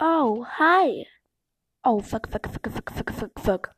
Oh, hi. Oh, fuck, fuck, fuck, fuck, fuck, fuck, fuck.